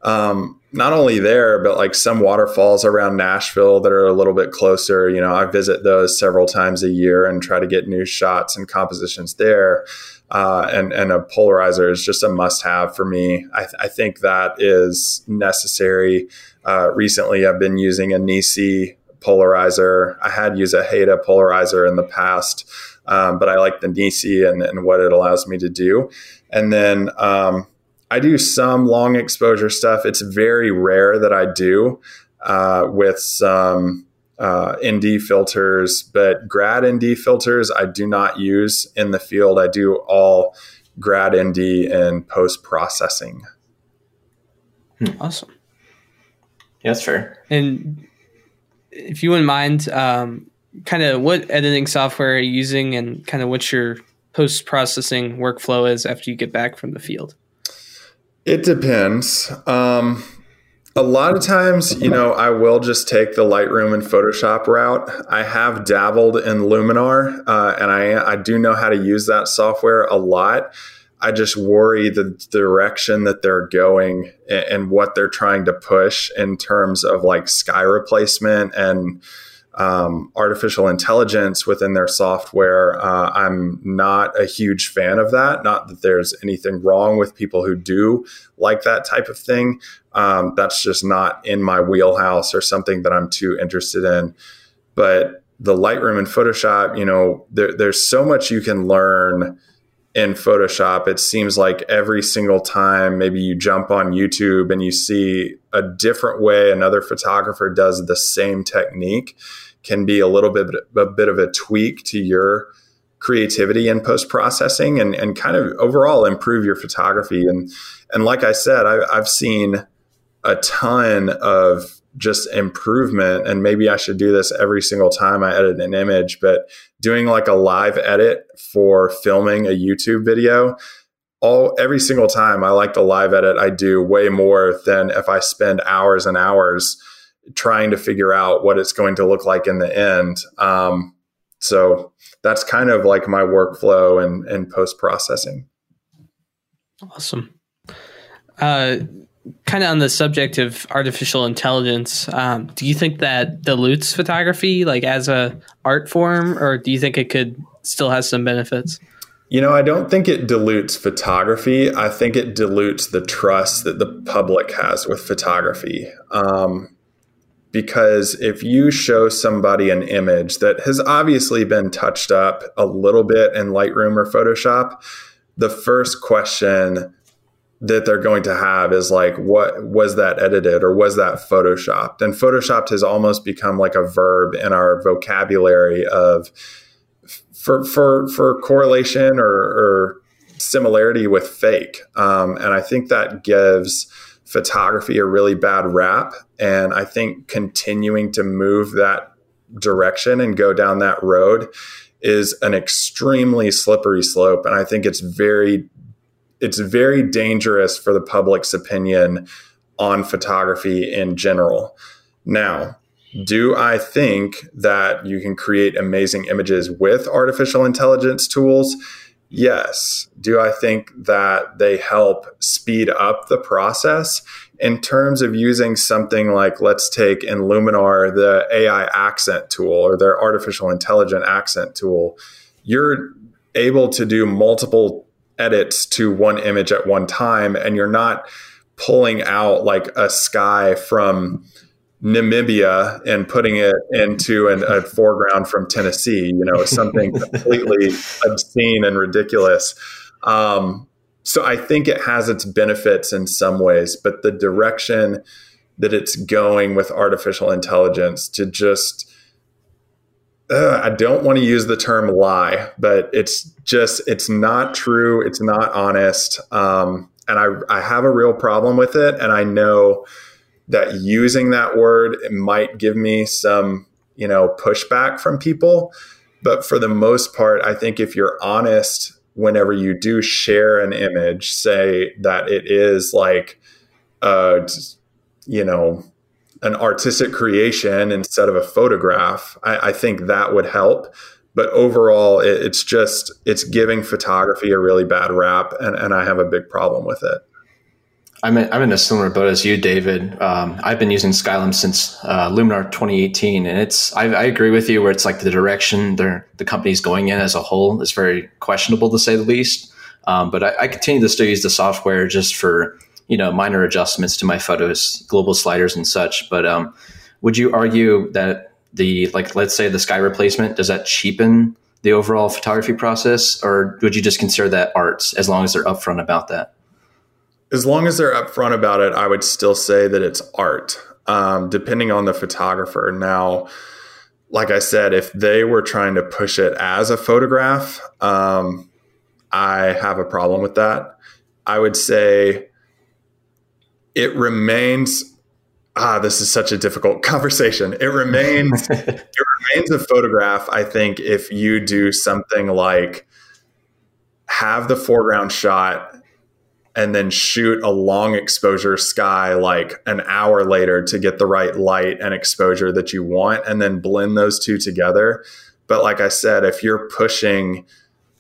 Um, not only there, but like some waterfalls around Nashville that are a little bit closer. You know, I visit those several times a year and try to get new shots and compositions there. Uh, and and a polarizer is just a must have for me. I, th- I think that is necessary. Uh, recently, I've been using a Nisi polarizer. I had used a Haida polarizer in the past, um, but I like the Nisi and, and what it allows me to do. And then um, I do some long exposure stuff. It's very rare that I do uh, with some uh, ND filters, but grad ND filters I do not use in the field. I do all grad ND and post processing. Hmm. Awesome. Yeah, that's fair. And if you wouldn't mind, um, kind of what editing software are you using and kind of what your post processing workflow is after you get back from the field? It depends. Um, a lot of times, you know, I will just take the Lightroom and Photoshop route. I have dabbled in Luminar, uh, and I I do know how to use that software a lot. I just worry the direction that they're going and, and what they're trying to push in terms of like sky replacement and um, artificial intelligence within their software. Uh, I'm not a huge fan of that. Not that there's anything wrong with people who do like that type of thing. Um, that's just not in my wheelhouse or something that I'm too interested in. But the Lightroom and Photoshop, you know, there, there's so much you can learn in Photoshop. It seems like every single time maybe you jump on YouTube and you see a different way another photographer does the same technique can be a little bit a bit of a tweak to your creativity in post processing and, and kind of overall improve your photography. And and like I said, I, I've seen a ton of just improvement and maybe I should do this every single time I edit an image, but doing like a live edit for filming a YouTube video, all every single time I like the live edit I do way more than if I spend hours and hours trying to figure out what it's going to look like in the end. Um, so that's kind of like my workflow and, and post processing. Awesome. Uh, kind of on the subject of artificial intelligence, um, do you think that dilutes photography like as a art form, or do you think it could still has some benefits? You know, I don't think it dilutes photography. I think it dilutes the trust that the public has with photography. Um, because if you show somebody an image that has obviously been touched up a little bit in Lightroom or Photoshop, the first question that they're going to have is like what was that edited or was that photoshopped and photoshopped has almost become like a verb in our vocabulary of for for for correlation or, or similarity with fake. Um, and I think that gives photography a really bad rap. And I think continuing to move that direction and go down that road is an extremely slippery slope. And I think it's very, it's very dangerous for the public's opinion on photography in general. Now, do I think that you can create amazing images with artificial intelligence tools? Yes. Do I think that they help speed up the process? In terms of using something like, let's take in Luminar, the AI accent tool or their artificial intelligent accent tool, you're able to do multiple edits to one image at one time, and you're not pulling out like a sky from Namibia and putting it into an, a foreground from Tennessee, you know, something completely obscene and ridiculous. Um, so I think it has its benefits in some ways, but the direction that it's going with artificial intelligence to just uh, I don't want to use the term lie, but it's just it's not true. It's not honest, um, and I I have a real problem with it, and I know that using that word might give me some, you know, pushback from people. But for the most part, I think if you're honest whenever you do share an image, say that it is like, uh, you know, an artistic creation instead of a photograph, I, I think that would help. But overall, it, it's just it's giving photography a really bad rap, and, and I have a big problem with it. I'm in, I'm in a similar boat as you, David. Um, I've been using Skylum since uh, Luminar 2018, and it's I, I, agree with you where it's like the direction the company's going in as a whole is very questionable to say the least. Um, but I, I, continue to still use the software just for you know minor adjustments to my photos, global sliders and such. But um, would you argue that the like let's say the sky replacement does that cheapen the overall photography process, or would you just consider that arts as long as they're upfront about that? as long as they're upfront about it, I would still say that it's art, um, depending on the photographer. Now, like I said, if they were trying to push it as a photograph, um, I have a problem with that. I would say it remains. Ah, this is such a difficult conversation. It remains. it remains a photograph. I think if you do something like have the foreground shot and then shoot a long exposure sky like an hour later to get the right light and exposure that you want and then blend those two together. But like I said, if you're pushing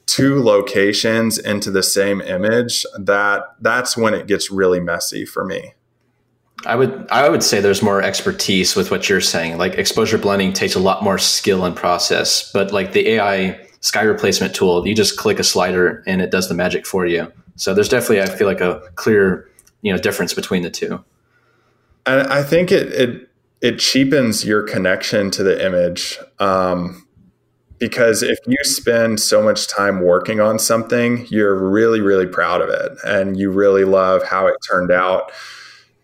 two locations into the same image, that that's when it gets really messy for me. I would I would say there's more expertise with what you're saying. Like exposure blending takes a lot more skill and process, but like the AI sky replacement tool, you just click a slider and it does the magic for you. So there's definitely, I feel like, a clear you know difference between the two. And I think it it it cheapens your connection to the image. Um, because if you spend so much time working on something, you're really, really proud of it and you really love how it turned out.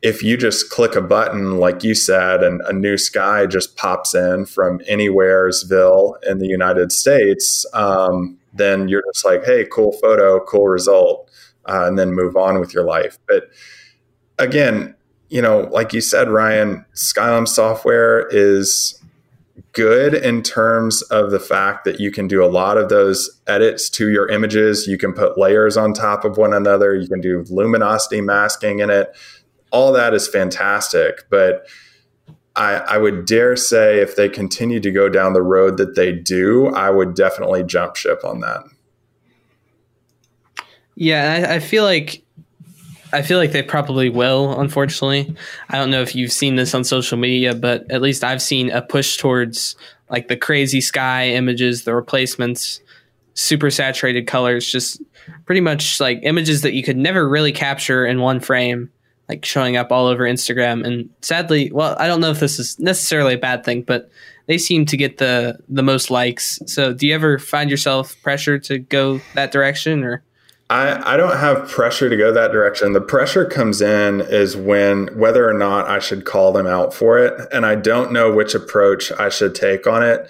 If you just click a button, like you said, and a new sky just pops in from anywheresville in the United States, um, then you're just like, hey, cool photo, cool result uh, and then move on with your life. But again, you know, like you said, Ryan, Skylum software is good in terms of the fact that you can do a lot of those edits to your images. You can put layers on top of one another. You can do luminosity masking in it. All that is fantastic. But I, I would dare say if they continue to go down the road that they do, I would definitely jump ship on that. Yeah, I, I feel like I feel like they probably will, unfortunately. I don't know if you've seen this on social media, but at least I've seen a push towards like the crazy sky images, the replacements, super saturated colors, just pretty much like images that you could never really capture in one frame, like showing up all over Instagram. And sadly, well, I don't know if this is necessarily a bad thing, but they seem to get the the most likes. So do you ever find yourself pressured to go that direction or I, I don't have pressure to go that direction. The pressure comes in is when whether or not I should call them out for it. And I don't know which approach I should take on it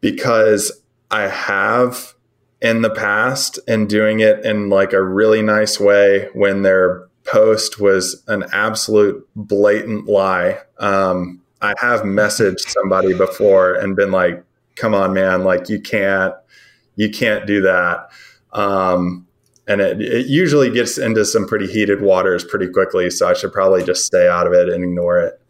because I have in the past and doing it in like a really nice way when their post was an absolute blatant lie. Um, I have messaged somebody before and been like, "Come on, man! Like you can't, you can't do that." Um, and it, it usually gets into some pretty heated waters pretty quickly. So I should probably just stay out of it and ignore it.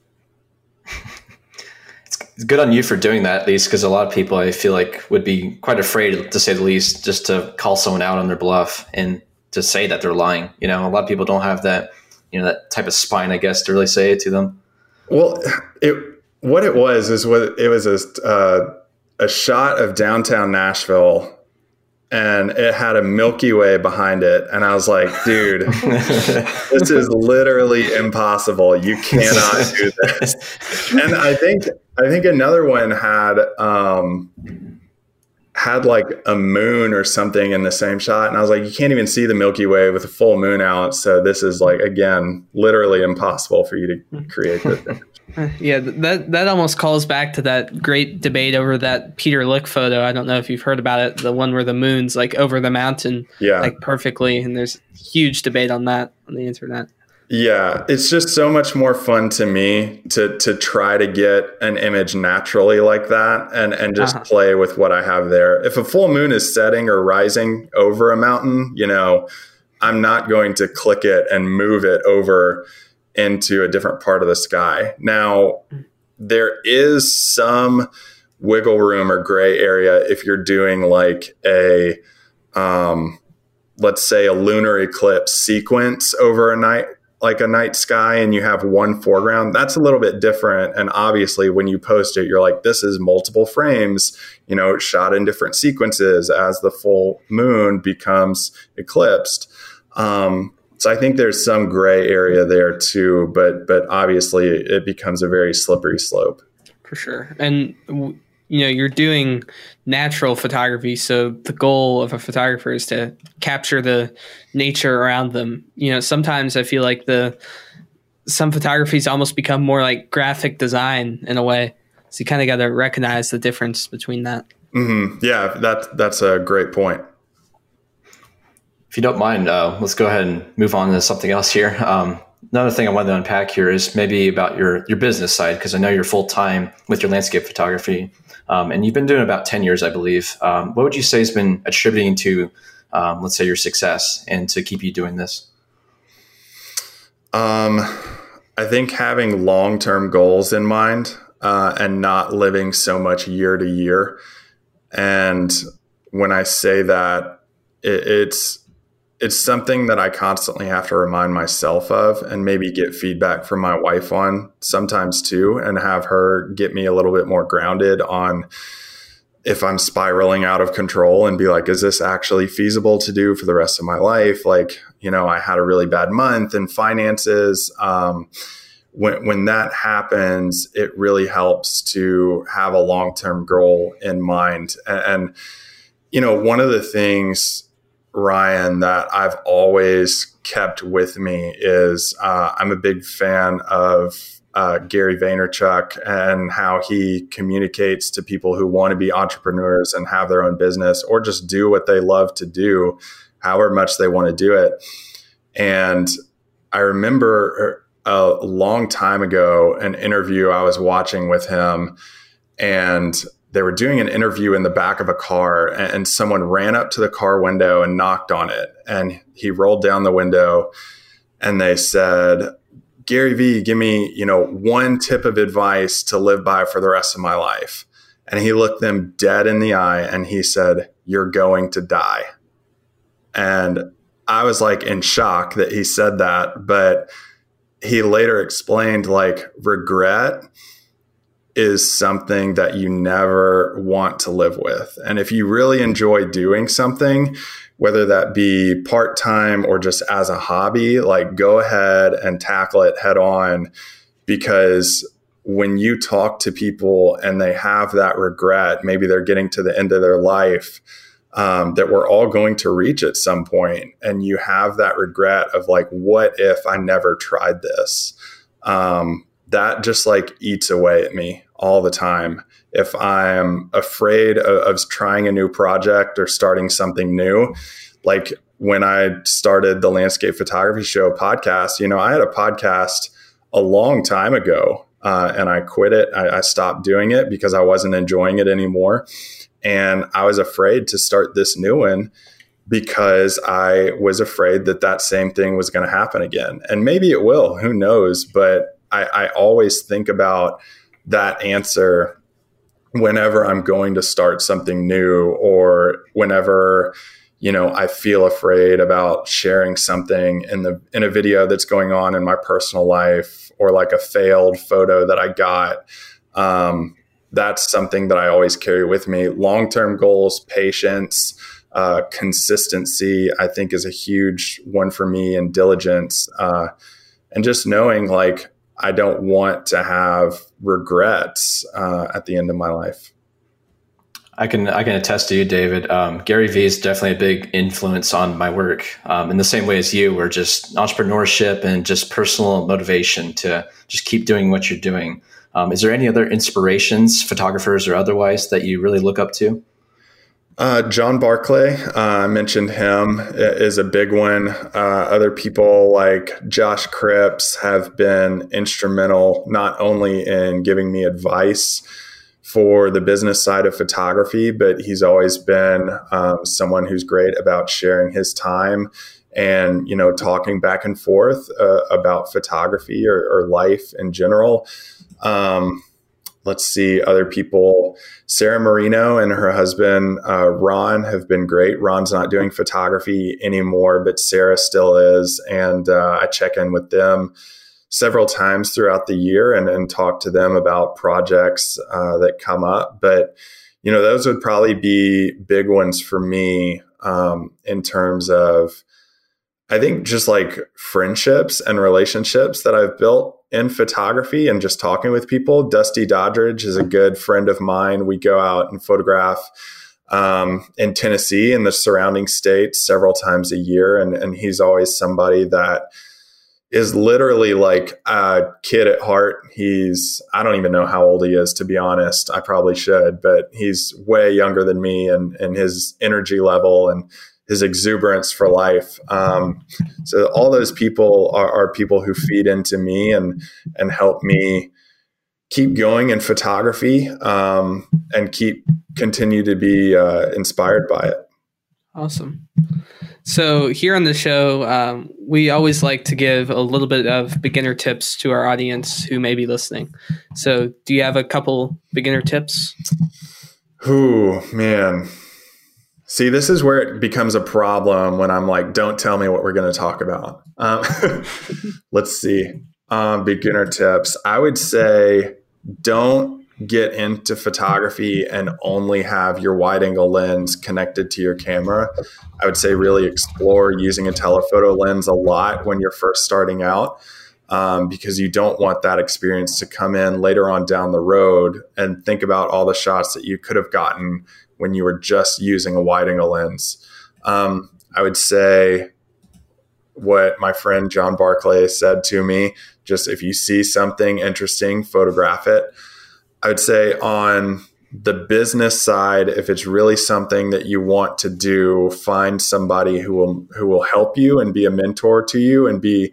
it's good on you for doing that, at least, because a lot of people I feel like would be quite afraid, to say the least, just to call someone out on their bluff and to say that they're lying. You know, a lot of people don't have that, you know, that type of spine, I guess, to really say it to them. Well, it what it was is what it was a uh, a shot of downtown Nashville and it had a Milky Way behind it. And I was like, dude, this is literally impossible. You cannot do this. And I think I think another one had um had like a moon or something in the same shot. And I was like, you can't even see the Milky Way with a full moon out. So this is like again, literally impossible for you to create this Yeah, that that almost calls back to that great debate over that Peter Lik photo. I don't know if you've heard about it, the one where the moon's like over the mountain, yeah, like perfectly, and there's huge debate on that on the internet. Yeah, it's just so much more fun to me to to try to get an image naturally like that and and just uh-huh. play with what I have there. If a full moon is setting or rising over a mountain, you know, I'm not going to click it and move it over into a different part of the sky. Now, there is some wiggle room or gray area if you're doing like a, um, let's say a lunar eclipse sequence over a night like a night sky and you have one foreground that's a little bit different. And obviously when you post it you're like this is multiple frames you know shot in different sequences as the full moon becomes eclipsed. Um, so I think there's some gray area there too, but but obviously it becomes a very slippery slope. For sure, and you know you're doing natural photography, so the goal of a photographer is to capture the nature around them. You know, sometimes I feel like the some photographies almost become more like graphic design in a way. So you kind of got to recognize the difference between that. Mm-hmm. Yeah, that that's a great point if you don't mind, uh, let's go ahead and move on to something else here. Um, another thing I wanted to unpack here is maybe about your your business side because I know you're full time with your landscape photography, um, and you've been doing about ten years, I believe. Um, what would you say has been attributing to, um, let's say, your success and to keep you doing this? Um, I think having long term goals in mind uh, and not living so much year to year. And when I say that, it, it's it's something that I constantly have to remind myself of and maybe get feedback from my wife on sometimes too and have her get me a little bit more grounded on if I'm spiraling out of control and be like, is this actually feasible to do for the rest of my life? Like, you know, I had a really bad month in finances. Um, when, when that happens, it really helps to have a long term goal in mind. And, and, you know, one of the things Ryan, that I've always kept with me is uh, I'm a big fan of uh, Gary Vaynerchuk and how he communicates to people who want to be entrepreneurs and have their own business or just do what they love to do, however much they want to do it. And I remember a long time ago an interview I was watching with him, and they were doing an interview in the back of a car and someone ran up to the car window and knocked on it and he rolled down the window and they said gary vee give me you know one tip of advice to live by for the rest of my life. And he looked them dead in the eye and he said you're going to die. And i was like in shock that he said that but he later explained like regret is something that you never want to live with. And if you really enjoy doing something, whether that be part time or just as a hobby, like go ahead and tackle it head on because when you talk to people and they have that regret, maybe they're getting to the end of their life. Um, that we're all going to reach at some point, and you have that regret of like, what if I never tried this? Um, that just like eats away at me all the time. if I'm afraid of, of trying a new project or starting something new, like when I started the Landscape Photography Show podcast, you know, I had a podcast a long time ago uh, and I quit it. I, I stopped doing it because I wasn't enjoying it anymore. And I was afraid to start this new one because I was afraid that that same thing was going to happen again. And maybe it will, who knows? But I, I always think about that answer whenever I'm going to start something new or whenever you know I feel afraid about sharing something in the in a video that's going on in my personal life or like a failed photo that I got um, that's something that I always carry with me. Long term goals patience uh, consistency I think is a huge one for me and diligence uh, and just knowing like I don't want to have regrets uh, at the end of my life. I can I can attest to you, David. Um, Gary Vee is definitely a big influence on my work. Um, in the same way as you, were just entrepreneurship and just personal motivation to just keep doing what you're doing. Um, is there any other inspirations, photographers or otherwise, that you really look up to? Uh, John Barclay, uh, mentioned him, is a big one. Uh, other people like Josh Cripps have been instrumental not only in giving me advice for the business side of photography, but he's always been um, someone who's great about sharing his time and you know talking back and forth uh, about photography or, or, life in general. Um, let's see other people. Sarah marino and her husband uh, ron have been great. Ron's not doing photography anymore but sarah still is and uh, i check in with them several times throughout the year and, and talk to them about projects uh, that come up. But you know those would probably be big ones for me um, in terms of i think just like friendships and relationships that i've built in photography and just talking with people. Dusty Doddridge is a good friend of mine. We go out and photograph um, in Tennessee and the surrounding states several times a year. And, and he's always somebody that is literally like a kid at heart. He's, I don't even know how old he is, to be honest. I probably should, but he's way younger than me and, and his energy level and his exuberance for life. Um, so all those people are, are, people who feed into me and and help me keep going in photography um, and keep continue to be uh, inspired by it. Awesome. So here on the show, um, we always like to give a little bit of beginner tips to our audience who may be listening. So, do you have a couple beginner tips? Who man, See, this is where it becomes a problem when I'm like, don't tell me what we're going to talk about. Um, let's see. Um, beginner tips. I would say don't get into photography and only have your wide angle lens connected to your camera. I would say really explore using a telephoto lens a lot when you're first starting out. Um, because you don't want that experience to come in later on down the road and think about all the shots that you could have gotten when you were just using a wide angle lens. Um, I would say what my friend John Barclay said to me just if you see something interesting, photograph it. I would say on the business side, if it's really something that you want to do, find somebody who will who will help you and be a mentor to you and be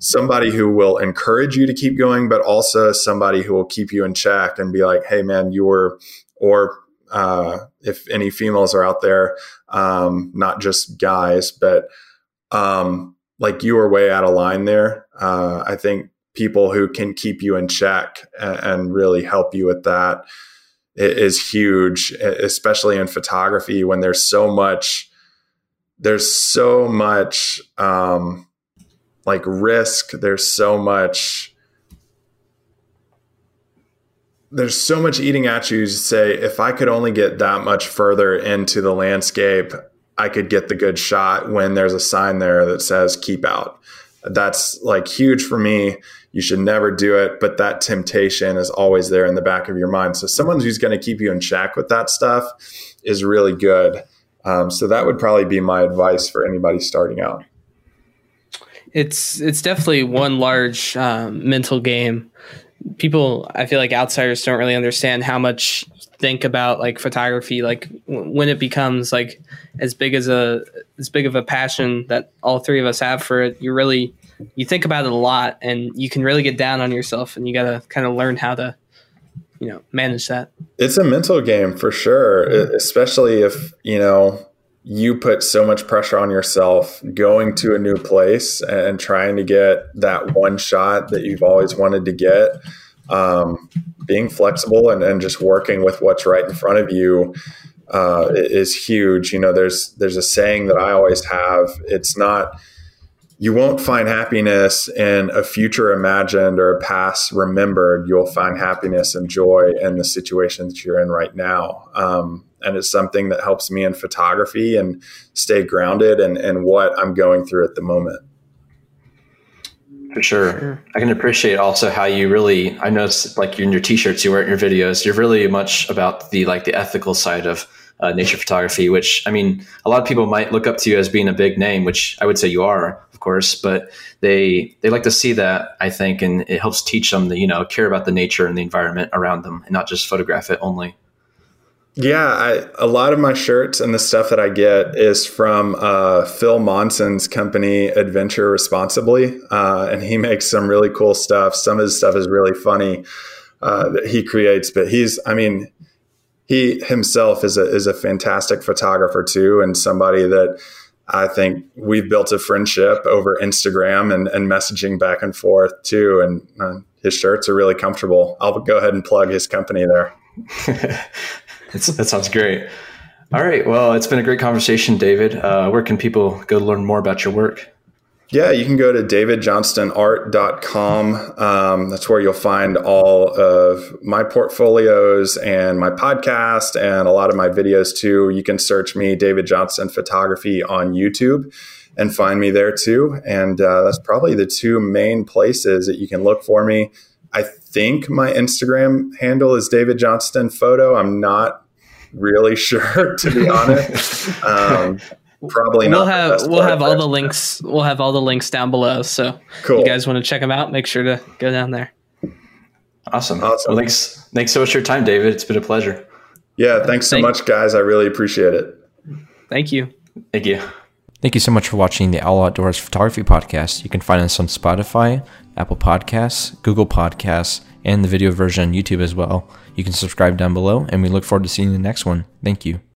somebody who will encourage you to keep going, but also somebody who will keep you in check and be like, hey man, you were or uh, if any females are out there, um, not just guys, but um, like you are way out of line there. Uh, I think people who can keep you in check and, and really help you with that is huge, especially in photography when there's so much, there's so much um, like risk. There's so much there's so much eating at you to say if I could only get that much further into the landscape, I could get the good shot when there's a sign there that says keep out. That's like huge for me. You should never do it, but that temptation is always there in the back of your mind. So someone who's going to keep you in check with that stuff is really good. Um, so that would probably be my advice for anybody starting out. It's it's definitely one large um, mental game people I feel like outsiders don't really understand how much think about like photography like w- when it becomes like as big as a as big of a passion that all three of us have for it you really you think about it a lot and you can really get down on yourself and you got to kind of learn how to you know manage that. It's a mental game for sure especially if you know you put so much pressure on yourself going to a new place and trying to get that one shot that you've always wanted to get um, being flexible and, and just working with what's right in front of you uh, is huge you know there's there's a saying that i always have it's not you won't find happiness in a future imagined or a past remembered. You'll find happiness and joy in the situation that you're in right now. Um, and it's something that helps me in photography and stay grounded and, in what I'm going through at the moment. For sure. sure. I can appreciate also how you really, I noticed like in your t-shirts you wear in your videos, you're really much about the, like the ethical side of uh, nature photography, which I mean, a lot of people might look up to you as being a big name, which I would say you are, of course, but they they like to see that I think, and it helps teach them to you know care about the nature and the environment around them, and not just photograph it only. Yeah, I, a lot of my shirts and the stuff that I get is from uh, Phil Monson's company, Adventure Responsibly, uh, and he makes some really cool stuff. Some of his stuff is really funny uh, that he creates, but he's, I mean, he himself is a is a fantastic photographer too, and somebody that I think we've built a friendship over Instagram and, and messaging back and forth too. And uh, his shirts are really comfortable. I'll go ahead and plug his company there. that sounds great. All right. Well, it's been a great conversation, David. Uh, where can people go to learn more about your work? Yeah, you can go to davidjohnstonart.com. Um, that's where you'll find all of my portfolios and my podcast and a lot of my videos too. You can search me, David Johnston Photography, on YouTube and find me there too. And uh, that's probably the two main places that you can look for me. I think my Instagram handle is David Johnston Photo. I'm not really sure, to be honest. Um, probably we'll have we'll have all the links we'll have all the links down below so cool. you guys want to check them out make sure to go down there. Awesome. Awesome. Well, thanks thanks so much for your time david. It's been a pleasure. Yeah thanks so Thank- much guys. I really appreciate it. Thank you. Thank you. Thank you so much for watching the Owl Outdoors Photography Podcast. You can find us on Spotify, Apple Podcasts, Google Podcasts, and the video version on YouTube as well. You can subscribe down below, and we look forward to seeing you in the next one. Thank you.